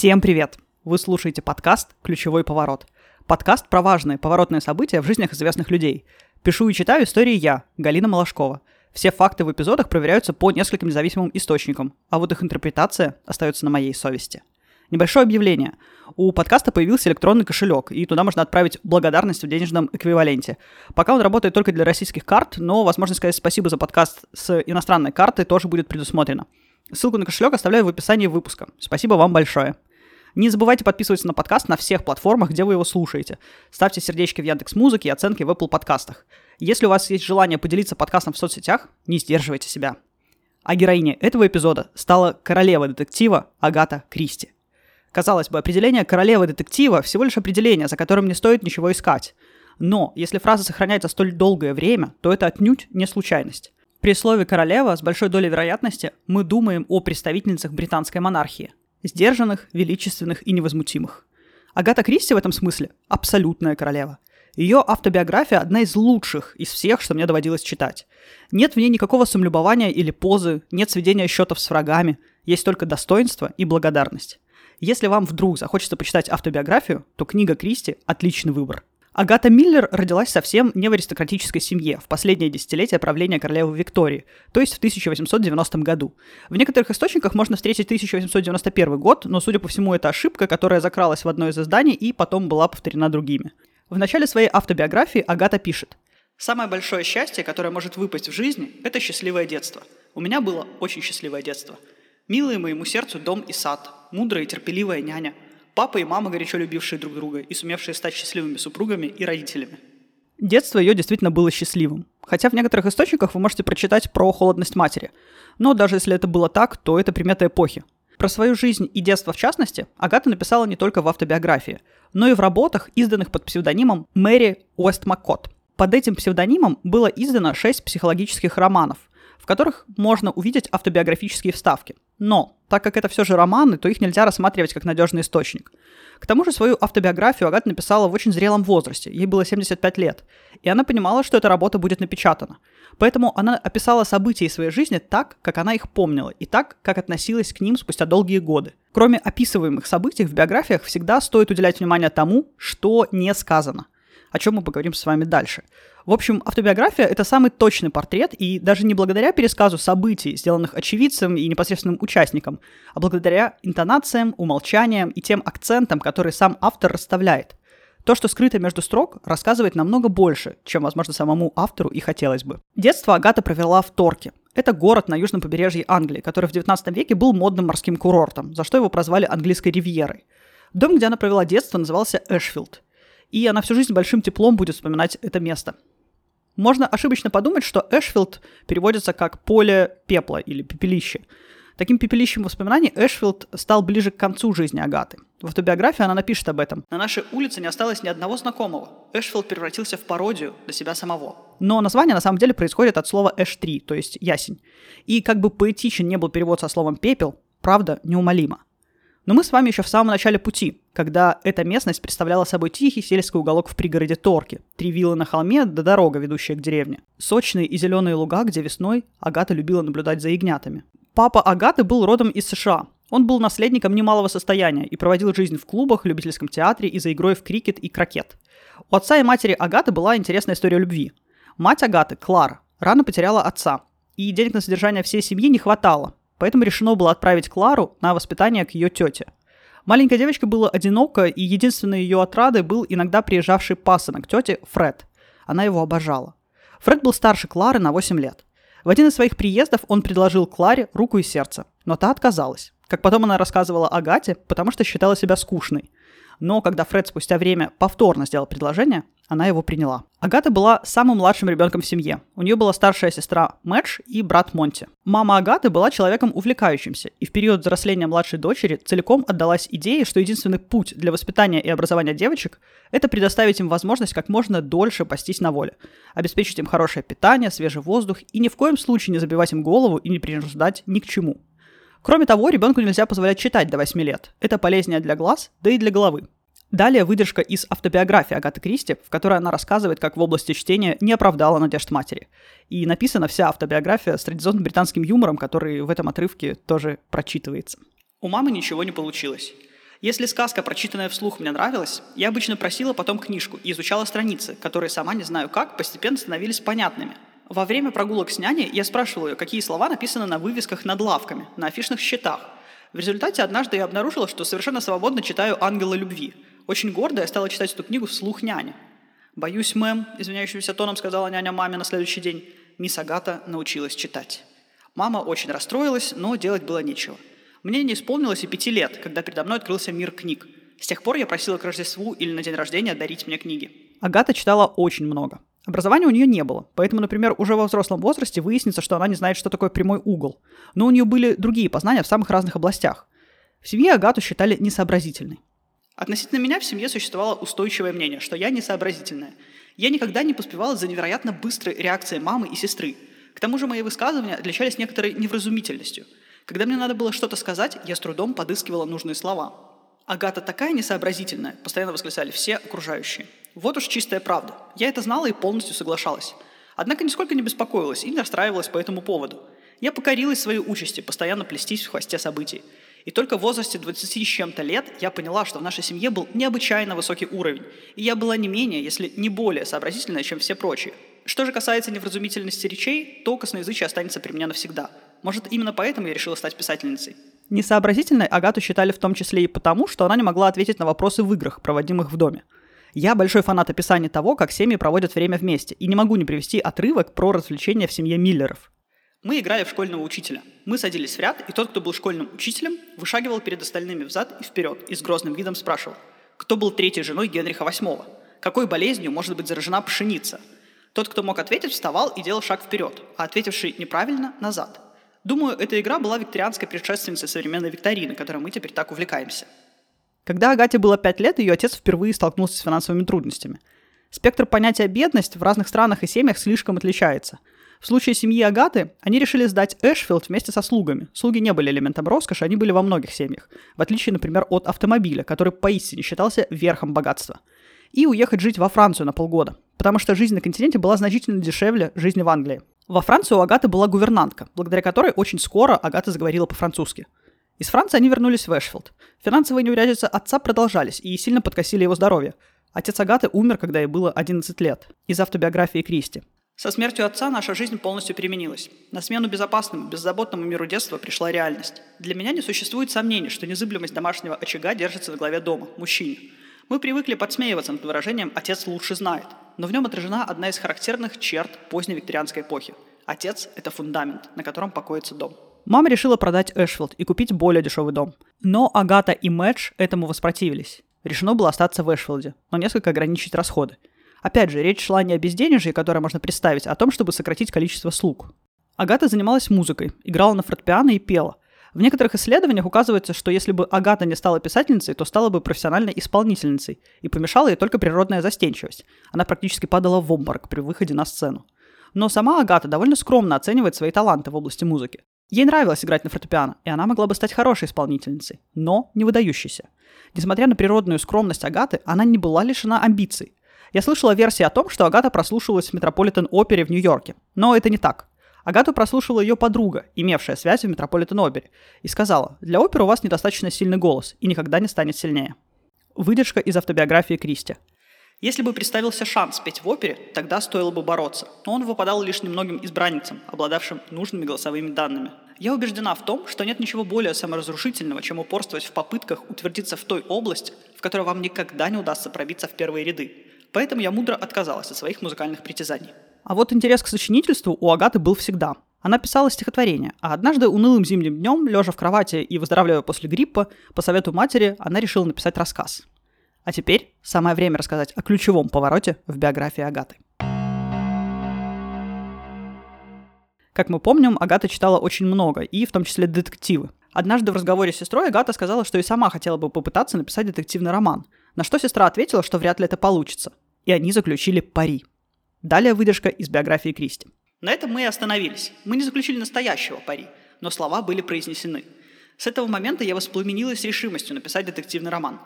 Всем привет! Вы слушаете подкаст «Ключевой поворот». Подкаст про важные поворотные события в жизнях известных людей. Пишу и читаю истории я, Галина Малашкова. Все факты в эпизодах проверяются по нескольким независимым источникам, а вот их интерпретация остается на моей совести. Небольшое объявление. У подкаста появился электронный кошелек, и туда можно отправить благодарность в денежном эквиваленте. Пока он работает только для российских карт, но возможность сказать спасибо за подкаст с иностранной карты тоже будет предусмотрено. Ссылку на кошелек оставляю в описании выпуска. Спасибо вам большое. Не забывайте подписываться на подкаст на всех платформах, где вы его слушаете. Ставьте сердечки в Яндекс Музыке и оценки в Apple подкастах. Если у вас есть желание поделиться подкастом в соцсетях, не сдерживайте себя. А героиней этого эпизода стала королева детектива Агата Кристи. Казалось бы, определение королевы детектива всего лишь определение, за которым не стоит ничего искать. Но если фраза сохраняется столь долгое время, то это отнюдь не случайность. При слове «королева» с большой долей вероятности мы думаем о представительницах британской монархии. Сдержанных, величественных и невозмутимых. Агата Кристи в этом смысле – абсолютная королева. Ее автобиография одна из лучших из всех, что мне доводилось читать. Нет в ней никакого самолюбования или позы, нет сведения счетов с врагами, есть только достоинство и благодарность. Если вам вдруг захочется почитать автобиографию, то книга Кристи – отличный выбор. Агата Миллер родилась совсем не в аристократической семье в последнее десятилетие правления королевы Виктории, то есть в 1890 году. В некоторых источниках можно встретить 1891 год, но, судя по всему, это ошибка, которая закралась в одно из изданий и потом была повторена другими. В начале своей автобиографии Агата пишет «Самое большое счастье, которое может выпасть в жизни, это счастливое детство. У меня было очень счастливое детство. Милые моему сердцу дом и сад, мудрая и терпеливая няня – Папа и мама, горячо любившие друг друга и сумевшие стать счастливыми супругами и родителями. Детство ее действительно было счастливым. Хотя в некоторых источниках вы можете прочитать про холодность матери. Но даже если это было так, то это примета эпохи. Про свою жизнь и детство в частности Агата написала не только в автобиографии, но и в работах, изданных под псевдонимом Мэри Уэстмаккот. Под этим псевдонимом было издано шесть психологических романов, в которых можно увидеть автобиографические вставки. Но, так как это все же романы, то их нельзя рассматривать как надежный источник. К тому же свою автобиографию Агата написала в очень зрелом возрасте, ей было 75 лет, и она понимала, что эта работа будет напечатана. Поэтому она описала события из своей жизни так, как она их помнила, и так, как относилась к ним спустя долгие годы. Кроме описываемых событий в биографиях всегда стоит уделять внимание тому, что не сказано – о чем мы поговорим с вами дальше. В общем, автобиография — это самый точный портрет, и даже не благодаря пересказу событий, сделанных очевидцем и непосредственным участником, а благодаря интонациям, умолчаниям и тем акцентам, которые сам автор расставляет. То, что скрыто между строк, рассказывает намного больше, чем, возможно, самому автору и хотелось бы. Детство Агата провела в Торке. Это город на южном побережье Англии, который в 19 веке был модным морским курортом, за что его прозвали английской ривьерой. Дом, где она провела детство, назывался Эшфилд и она всю жизнь большим теплом будет вспоминать это место. Можно ошибочно подумать, что Эшфилд переводится как «поле пепла» или «пепелище». Таким пепелищем воспоминаний Эшфилд стал ближе к концу жизни Агаты. В автобиографии она напишет об этом. «На нашей улице не осталось ни одного знакомого. Эшфилд превратился в пародию для себя самого». Но название на самом деле происходит от слова «эш-3», то есть «ясень». И как бы поэтичен не был перевод со словом «пепел», правда неумолима. Но мы с вами еще в самом начале пути, когда эта местность представляла собой тихий сельский уголок в пригороде Торки, три виллы на холме да дорога, ведущая к деревне. Сочные и зеленые луга, где весной Агата любила наблюдать за ягнятами. Папа Агаты был родом из США. Он был наследником немалого состояния и проводил жизнь в клубах, любительском театре и за игрой в крикет и крокет. У отца и матери Агаты была интересная история любви. Мать Агаты, Клара, рано потеряла отца, и денег на содержание всей семьи не хватало, Поэтому решено было отправить Клару на воспитание к ее тете. Маленькая девочка была одинока, и единственной ее отрадой был иногда приезжавший пасынок тети Фред. Она его обожала. Фред был старше Клары на 8 лет. В один из своих приездов он предложил Кларе руку и сердце, но та отказалась. Как потом она рассказывала Агате, потому что считала себя скучной но когда Фред спустя время повторно сделал предложение, она его приняла. Агата была самым младшим ребенком в семье. У нее была старшая сестра Мэтч и брат Монти. Мама Агаты была человеком увлекающимся, и в период взросления младшей дочери целиком отдалась идее, что единственный путь для воспитания и образования девочек – это предоставить им возможность как можно дольше пастись на воле, обеспечить им хорошее питание, свежий воздух и ни в коем случае не забивать им голову и не принуждать ни к чему. Кроме того, ребенку нельзя позволять читать до 8 лет. Это полезнее для глаз, да и для головы. Далее выдержка из автобиографии Агаты Кристи, в которой она рассказывает, как в области чтения не оправдала надежд матери. И написана вся автобиография с традиционным британским юмором, который в этом отрывке тоже прочитывается. У мамы ничего не получилось. Если сказка, прочитанная вслух, мне нравилась, я обычно просила потом книжку и изучала страницы, которые, сама не знаю как, постепенно становились понятными. Во время прогулок с няней я спрашивала ее, какие слова написаны на вывесках над лавками, на афишных щитах. В результате однажды я обнаружила, что совершенно свободно читаю «Ангела любви». Очень гордо я стала читать эту книгу вслух няне. «Боюсь, мэм», — извиняющимся тоном сказала няня маме на следующий день, мисс Агата научилась читать. Мама очень расстроилась, но делать было нечего. Мне не исполнилось и пяти лет, когда передо мной открылся мир книг. С тех пор я просила к Рождеству или на день рождения дарить мне книги. Агата читала очень много. Образования у нее не было, поэтому, например, уже во взрослом возрасте выяснится, что она не знает, что такое прямой угол. Но у нее были другие познания в самых разных областях. В семье Агату считали несообразительной. Относительно меня в семье существовало устойчивое мнение, что я несообразительная. Я никогда не поспевала за невероятно быстрой реакцией мамы и сестры. К тому же мои высказывания отличались некоторой невразумительностью. Когда мне надо было что-то сказать, я с трудом подыскивала нужные слова. Агата такая несообразительная, постоянно восклицали все окружающие. Вот уж чистая правда. Я это знала и полностью соглашалась. Однако нисколько не беспокоилась и не расстраивалась по этому поводу. Я покорилась своей участи, постоянно плестись в хвосте событий. И только в возрасте 20 с чем-то лет я поняла, что в нашей семье был необычайно высокий уровень, и я была не менее, если не более сообразительная, чем все прочие. Что же касается невразумительности речей, то косноязычие останется при мне навсегда. Может, именно поэтому я решила стать писательницей. Несообразительной Агату считали в том числе и потому, что она не могла ответить на вопросы в играх, проводимых в доме. Я большой фанат описания того, как семьи проводят время вместе, и не могу не привести отрывок про развлечения в семье Миллеров. Мы играли в школьного учителя. Мы садились в ряд, и тот, кто был школьным учителем, вышагивал перед остальными взад и вперед и с грозным видом спрашивал, кто был третьей женой Генриха VIII, какой болезнью может быть заражена пшеница. Тот, кто мог ответить, вставал и делал шаг вперед, а ответивший неправильно – назад. Думаю, эта игра была викторианской предшественницей современной викторины, которой мы теперь так увлекаемся. Когда Агате было 5 лет, ее отец впервые столкнулся с финансовыми трудностями. Спектр понятия «бедность» в разных странах и семьях слишком отличается – в случае семьи Агаты они решили сдать Эшфилд вместе со слугами. Слуги не были элементом роскоши, они были во многих семьях. В отличие, например, от автомобиля, который поистине считался верхом богатства. И уехать жить во Францию на полгода, потому что жизнь на континенте была значительно дешевле жизни в Англии. Во Франции у Агаты была гувернантка, благодаря которой очень скоро Агата заговорила по-французски. Из Франции они вернулись в Эшфилд. Финансовые неурядицы отца продолжались и сильно подкосили его здоровье. Отец Агаты умер, когда ей было 11 лет, из автобиографии Кристи. Со смертью отца наша жизнь полностью переменилась. На смену безопасному, беззаботному миру детства пришла реальность. Для меня не существует сомнений, что незыблемость домашнего очага держится в главе дома, мужчине. Мы привыкли подсмеиваться над выражением «отец лучше знает», но в нем отражена одна из характерных черт поздней викторианской эпохи. Отец – это фундамент, на котором покоится дом. Мама решила продать Эшфилд и купить более дешевый дом. Но Агата и Мэтч этому воспротивились. Решено было остаться в Эшфилде, но несколько ограничить расходы – Опять же, речь шла не о безденежье, которое можно представить, а о том, чтобы сократить количество слуг. Агата занималась музыкой, играла на фортепиано и пела. В некоторых исследованиях указывается, что если бы Агата не стала писательницей, то стала бы профессиональной исполнительницей, и помешала ей только природная застенчивость. Она практически падала в обморок при выходе на сцену. Но сама Агата довольно скромно оценивает свои таланты в области музыки. Ей нравилось играть на фортепиано, и она могла бы стать хорошей исполнительницей, но не выдающейся. Несмотря на природную скромность Агаты, она не была лишена амбиций. Я слышала версии о том, что Агата прослушивалась в Метрополитен-опере в Нью-Йорке. Но это не так. Агату прослушала ее подруга, имевшая связь в Метрополитен-опере, и сказала, для оперы у вас недостаточно сильный голос и никогда не станет сильнее. Выдержка из автобиографии Кристи. Если бы представился шанс петь в опере, тогда стоило бы бороться, но он выпадал лишь немногим избранницам, обладавшим нужными голосовыми данными. Я убеждена в том, что нет ничего более саморазрушительного, чем упорствовать в попытках утвердиться в той области, в которой вам никогда не удастся пробиться в первые ряды. Поэтому я мудро отказалась от своих музыкальных притязаний. А вот интерес к сочинительству у Агаты был всегда. Она писала стихотворения, а однажды унылым зимним днем, лежа в кровати и выздоравливая после гриппа, по совету матери, она решила написать рассказ. А теперь самое время рассказать о ключевом повороте в биографии Агаты. Как мы помним, Агата читала очень много, и в том числе детективы. Однажды в разговоре с сестрой Агата сказала, что и сама хотела бы попытаться написать детективный роман, на что сестра ответила, что вряд ли это получится. И они заключили пари. Далее выдержка из биографии Кристи. На этом мы и остановились. Мы не заключили настоящего пари, но слова были произнесены. С этого момента я воспламенилась решимостью написать детективный роман.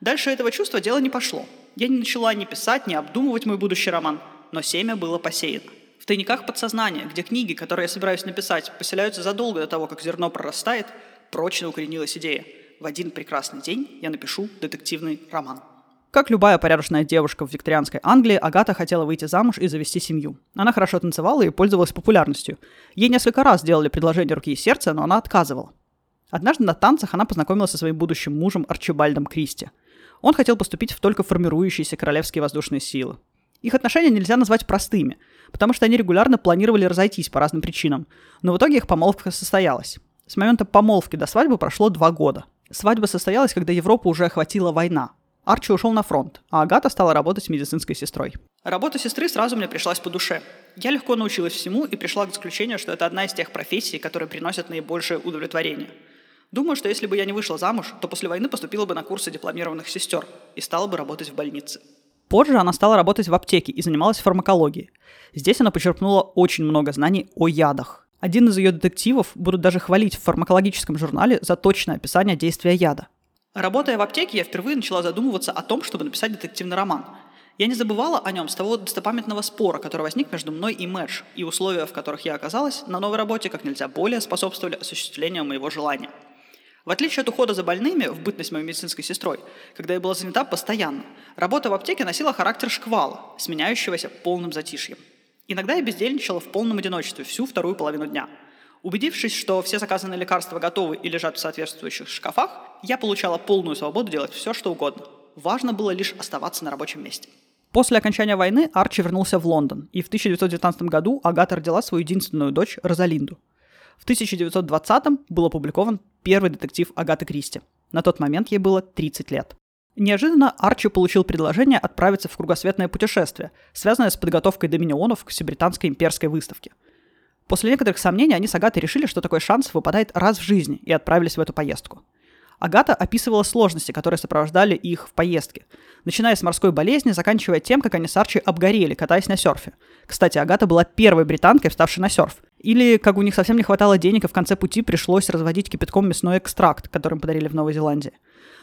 Дальше этого чувства дело не пошло. Я не начала ни писать, ни обдумывать мой будущий роман, но семя было посеяно. В тайниках подсознания, где книги, которые я собираюсь написать, поселяются задолго до того, как зерно прорастает, прочно укоренилась идея. В один прекрасный день я напишу детективный роман. Как любая порядочная девушка в викторианской Англии, Агата хотела выйти замуж и завести семью. Она хорошо танцевала и пользовалась популярностью. Ей несколько раз делали предложение руки и сердца, но она отказывала. Однажды на танцах она познакомилась со своим будущим мужем Арчибальдом Кристи. Он хотел поступить в только формирующиеся королевские воздушные силы. Их отношения нельзя назвать простыми, потому что они регулярно планировали разойтись по разным причинам, но в итоге их помолвка состоялась. С момента помолвки до свадьбы прошло два года. Свадьба состоялась, когда Европу уже охватила война. Арчи ушел на фронт, а Агата стала работать медицинской сестрой. Работа сестры сразу мне пришлась по душе. Я легко научилась всему и пришла к заключению, что это одна из тех профессий, которые приносят наибольшее удовлетворение. Думаю, что если бы я не вышла замуж, то после войны поступила бы на курсы дипломированных сестер и стала бы работать в больнице. Позже она стала работать в аптеке и занималась фармакологией. Здесь она почерпнула очень много знаний о ядах. Один из ее детективов будут даже хвалить в фармакологическом журнале за точное описание действия яда. Работая в аптеке, я впервые начала задумываться о том, чтобы написать детективный роман. Я не забывала о нем с того достопамятного спора, который возник между мной и Мэдж, и условия, в которых я оказалась, на новой работе как нельзя более способствовали осуществлению моего желания – в отличие от ухода за больными в бытность моей медицинской сестрой, когда я была занята постоянно, работа в аптеке носила характер шквала, сменяющегося полным затишьем. Иногда я бездельничала в полном одиночестве всю вторую половину дня. Убедившись, что все заказанные лекарства готовы и лежат в соответствующих шкафах, я получала полную свободу делать все, что угодно. Важно было лишь оставаться на рабочем месте. После окончания войны Арчи вернулся в Лондон, и в 1919 году Агата родила свою единственную дочь Розалинду. В 1920-м был опубликован первый детектив Агаты Кристи. На тот момент ей было 30 лет. Неожиданно Арчи получил предложение отправиться в кругосветное путешествие, связанное с подготовкой доминионов к всебританской имперской выставке. После некоторых сомнений они с Агатой решили, что такой шанс выпадает раз в жизни, и отправились в эту поездку – Агата описывала сложности, которые сопровождали их в поездке, начиная с морской болезни, заканчивая тем, как они с Арчи обгорели, катаясь на серфе. Кстати, Агата была первой британкой, вставшей на серф. Или, как у них совсем не хватало денег, и в конце пути пришлось разводить кипятком мясной экстракт, который им подарили в Новой Зеландии.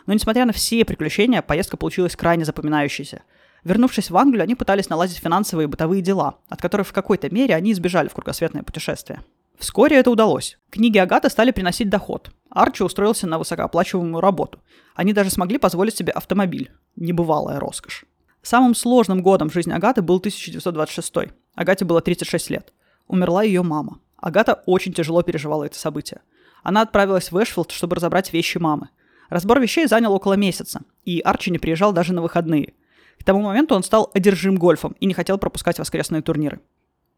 Но несмотря на все приключения, поездка получилась крайне запоминающейся. Вернувшись в Англию, они пытались наладить финансовые и бытовые дела, от которых в какой-то мере они избежали в кругосветное путешествие. Вскоре это удалось. Книги Агаты стали приносить доход. Арчи устроился на высокооплачиваемую работу. Они даже смогли позволить себе автомобиль. Небывалая роскошь. Самым сложным годом в жизни Агаты был 1926. Агате было 36 лет. Умерла ее мама. Агата очень тяжело переживала это событие. Она отправилась в Эшфилд, чтобы разобрать вещи мамы. Разбор вещей занял около месяца, и Арчи не приезжал даже на выходные. К тому моменту он стал одержим гольфом и не хотел пропускать воскресные турниры.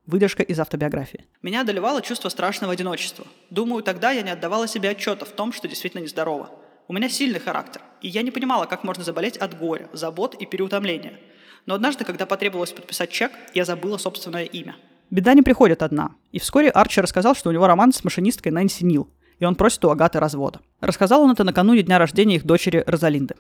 Выдержка из автобиографии. Меня одолевало чувство страшного одиночества. Думаю, тогда я не отдавала себе отчета в том, что действительно нездорова. У меня сильный характер, и я не понимала, как можно заболеть от горя, забот и переутомления. Но однажды, когда потребовалось подписать чек, я забыла собственное имя. Беда не приходит одна. И вскоре Арчи рассказал, что у него роман с машинисткой Нэнси Нил, и он просит у Агаты развода. Рассказал он это накануне дня рождения их дочери Розалинды.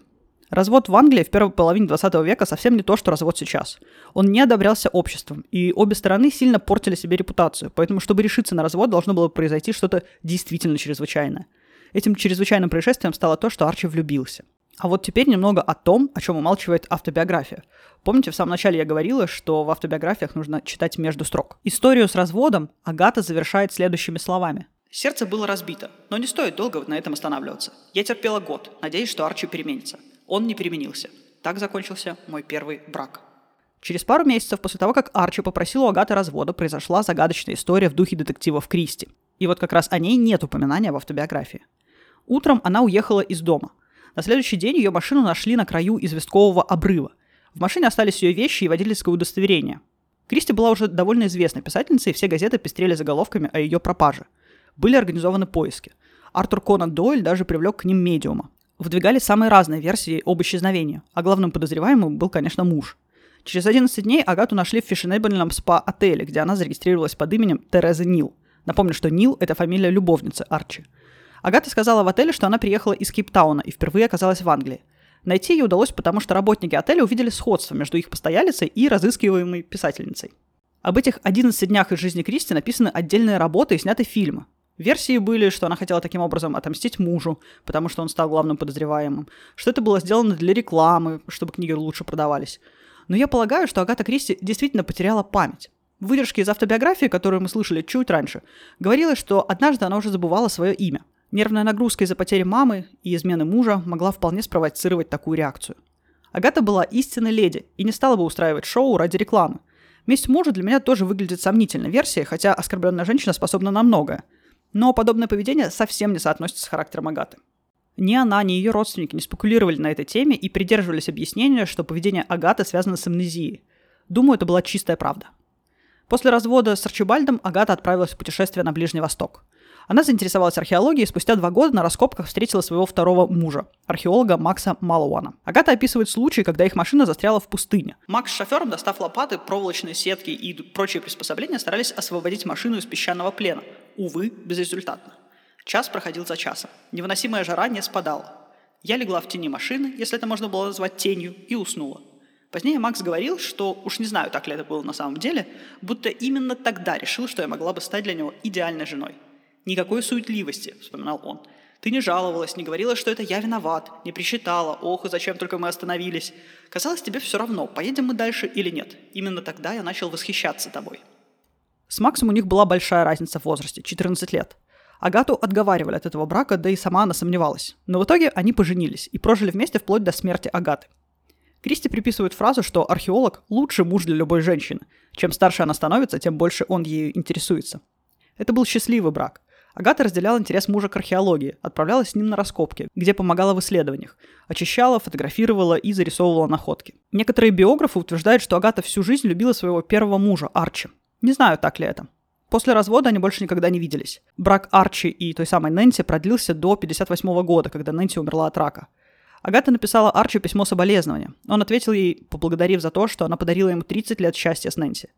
Развод в Англии в первой половине 20 века совсем не то, что развод сейчас. Он не одобрялся обществом, и обе стороны сильно портили себе репутацию, поэтому, чтобы решиться на развод, должно было произойти что-то действительно чрезвычайное. Этим чрезвычайным происшествием стало то, что Арчи влюбился. А вот теперь немного о том, о чем умалчивает автобиография. Помните, в самом начале я говорила, что в автобиографиях нужно читать между строк. Историю с разводом Агата завершает следующими словами. Сердце было разбито, но не стоит долго на этом останавливаться. Я терпела год, надеясь, что Арчи переменится. Он не переменился. Так закончился мой первый брак. Через пару месяцев после того, как Арчи попросил у Агаты развода, произошла загадочная история в духе детективов Кристи. И вот как раз о ней нет упоминания в автобиографии. Утром она уехала из дома. На следующий день ее машину нашли на краю известкового обрыва. В машине остались ее вещи и водительское удостоверение. Кристи была уже довольно известной писательницей, и все газеты пестрели заголовками о ее пропаже. Были организованы поиски. Артур Конан Дойль даже привлек к ним медиума выдвигали самые разные версии об исчезновении, а главным подозреваемым был, конечно, муж. Через 11 дней Агату нашли в фешенебельном спа-отеле, где она зарегистрировалась под именем Тереза Нил. Напомню, что Нил – это фамилия любовницы Арчи. Агата сказала в отеле, что она приехала из Кейптауна и впервые оказалась в Англии. Найти ее удалось, потому что работники отеля увидели сходство между их постоялицей и разыскиваемой писательницей. Об этих 11 днях из жизни Кристи написаны отдельные работы и сняты фильмы. Версии были, что она хотела таким образом отомстить мужу, потому что он стал главным подозреваемым, что это было сделано для рекламы, чтобы книги лучше продавались. Но я полагаю, что Агата Кристи действительно потеряла память. В выдержке из автобиографии, которую мы слышали чуть раньше, говорилось, что однажды она уже забывала свое имя. Нервная нагрузка из-за потери мамы и измены мужа могла вполне спровоцировать такую реакцию. Агата была истинной леди и не стала бы устраивать шоу ради рекламы. Месть мужа для меня тоже выглядит сомнительной версией, хотя оскорбленная женщина способна на многое. Но подобное поведение совсем не соотносится с характером Агаты. Ни она, ни ее родственники не спекулировали на этой теме и придерживались объяснения, что поведение Агаты связано с амнезией. Думаю, это была чистая правда. После развода с Арчибальдом Агата отправилась в путешествие на Ближний Восток. Она заинтересовалась археологией и спустя два года на раскопках встретила своего второго мужа, археолога Макса Малуана. Агата описывает случай, когда их машина застряла в пустыне. Макс с шофером, достав лопаты, проволочные сетки и прочие приспособления, старались освободить машину из песчаного плена. Увы, безрезультатно. Час проходил за часом. Невыносимая жара не спадала. Я легла в тени машины, если это можно было назвать тенью, и уснула. Позднее Макс говорил, что, уж не знаю, так ли это было на самом деле, будто именно тогда решил, что я могла бы стать для него идеальной женой. Никакой суетливости, вспоминал он. Ты не жаловалась, не говорила, что это я виноват, не присчитала, ох, и зачем только мы остановились. Казалось, тебе все равно, поедем мы дальше или нет. Именно тогда я начал восхищаться тобой. С Максом у них была большая разница в возрасте – 14 лет. Агату отговаривали от этого брака, да и сама она сомневалась. Но в итоге они поженились и прожили вместе вплоть до смерти Агаты. Кристи приписывает фразу, что археолог – лучший муж для любой женщины. Чем старше она становится, тем больше он ею интересуется. Это был счастливый брак. Агата разделяла интерес мужа к археологии, отправлялась с ним на раскопки, где помогала в исследованиях, очищала, фотографировала и зарисовывала находки. Некоторые биографы утверждают, что Агата всю жизнь любила своего первого мужа, Арчи. Не знаю, так ли это. После развода они больше никогда не виделись. Брак Арчи и той самой Нэнси продлился до 58 года, когда Нэнси умерла от рака. Агата написала Арчи письмо соболезнования. Он ответил ей, поблагодарив за то, что она подарила ему 30 лет счастья с Нэнси.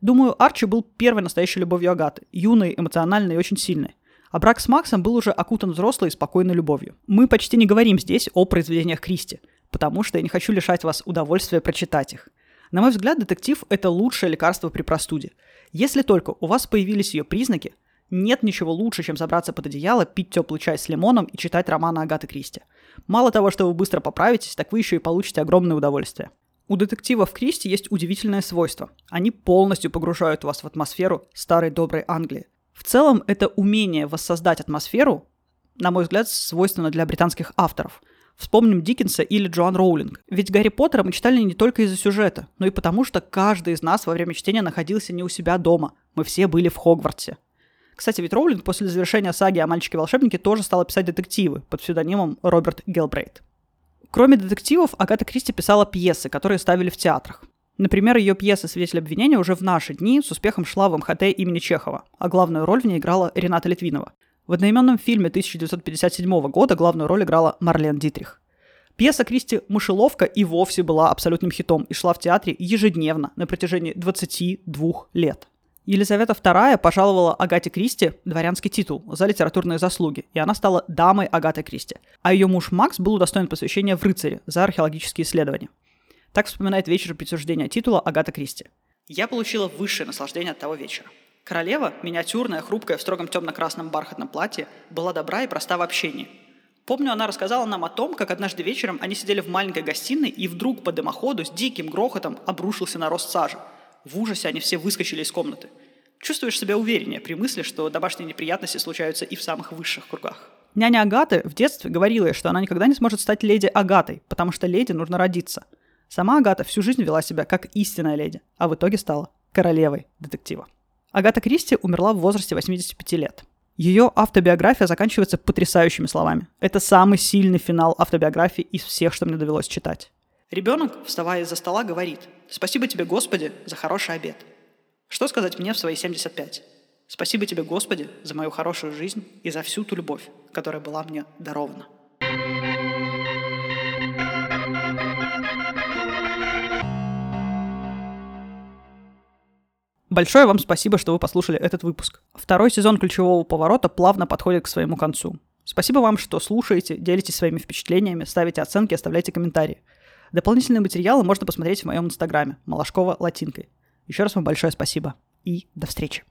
Думаю, Арчи был первой настоящей любовью Агаты, юной, эмоциональной и очень сильной. А брак с Максом был уже окутан взрослой и спокойной любовью. Мы почти не говорим здесь о произведениях Кристи, потому что я не хочу лишать вас удовольствия прочитать их. На мой взгляд, детектив – это лучшее лекарство при простуде – если только у вас появились ее признаки, нет ничего лучше, чем забраться под одеяло, пить теплый чай с лимоном и читать романы Агаты Кристи. Мало того, что вы быстро поправитесь, так вы еще и получите огромное удовольствие. У детективов Кристи есть удивительное свойство. Они полностью погружают вас в атмосферу старой доброй Англии. В целом, это умение воссоздать атмосферу, на мой взгляд, свойственно для британских авторов. Вспомним Диккенса или Джоан Роулинг. Ведь Гарри Поттера мы читали не только из-за сюжета, но и потому, что каждый из нас во время чтения находился не у себя дома. Мы все были в Хогвартсе. Кстати, ведь Роулинг после завершения саги о мальчике-волшебнике тоже стала писать детективы под псевдонимом Роберт Гелбрейт. Кроме детективов, Агата Кристи писала пьесы, которые ставили в театрах. Например, ее пьеса «Свидетель обвинения» уже в наши дни с успехом шла в МХТ имени Чехова, а главную роль в ней играла Рената Литвинова. В одноименном фильме 1957 года главную роль играла Марлен Дитрих. Пьеса Кристи «Мышеловка» и вовсе была абсолютным хитом и шла в театре ежедневно на протяжении 22 лет. Елизавета II пожаловала Агате Кристи дворянский титул за литературные заслуги, и она стала дамой Агаты Кристи. А ее муж Макс был удостоен посвящения в рыцаре за археологические исследования. Так вспоминает вечер присуждения титула Агата Кристи. «Я получила высшее наслаждение от того вечера. Королева, миниатюрная, хрупкая, в строгом темно-красном бархатном платье, была добра и проста в общении. Помню, она рассказала нам о том, как однажды вечером они сидели в маленькой гостиной, и вдруг по дымоходу с диким грохотом обрушился нарост сажи. В ужасе они все выскочили из комнаты. Чувствуешь себя увереннее при мысли, что домашние неприятности случаются и в самых высших кругах. Няня Агаты в детстве говорила ей, что она никогда не сможет стать леди Агатой, потому что леди нужно родиться. Сама Агата всю жизнь вела себя как истинная леди, а в итоге стала королевой детектива. Агата Кристи умерла в возрасте 85 лет. Ее автобиография заканчивается потрясающими словами. Это самый сильный финал автобиографии из всех, что мне довелось читать. Ребенок, вставая из-за стола, говорит «Спасибо тебе, Господи, за хороший обед». Что сказать мне в свои 75? Спасибо тебе, Господи, за мою хорошую жизнь и за всю ту любовь, которая была мне дарована. Большое вам спасибо, что вы послушали этот выпуск. Второй сезон ключевого поворота плавно подходит к своему концу. Спасибо вам, что слушаете, делитесь своими впечатлениями, ставите оценки, оставляйте комментарии. Дополнительные материалы можно посмотреть в моем инстаграме Малашкова латинкой. Еще раз вам большое спасибо и до встречи.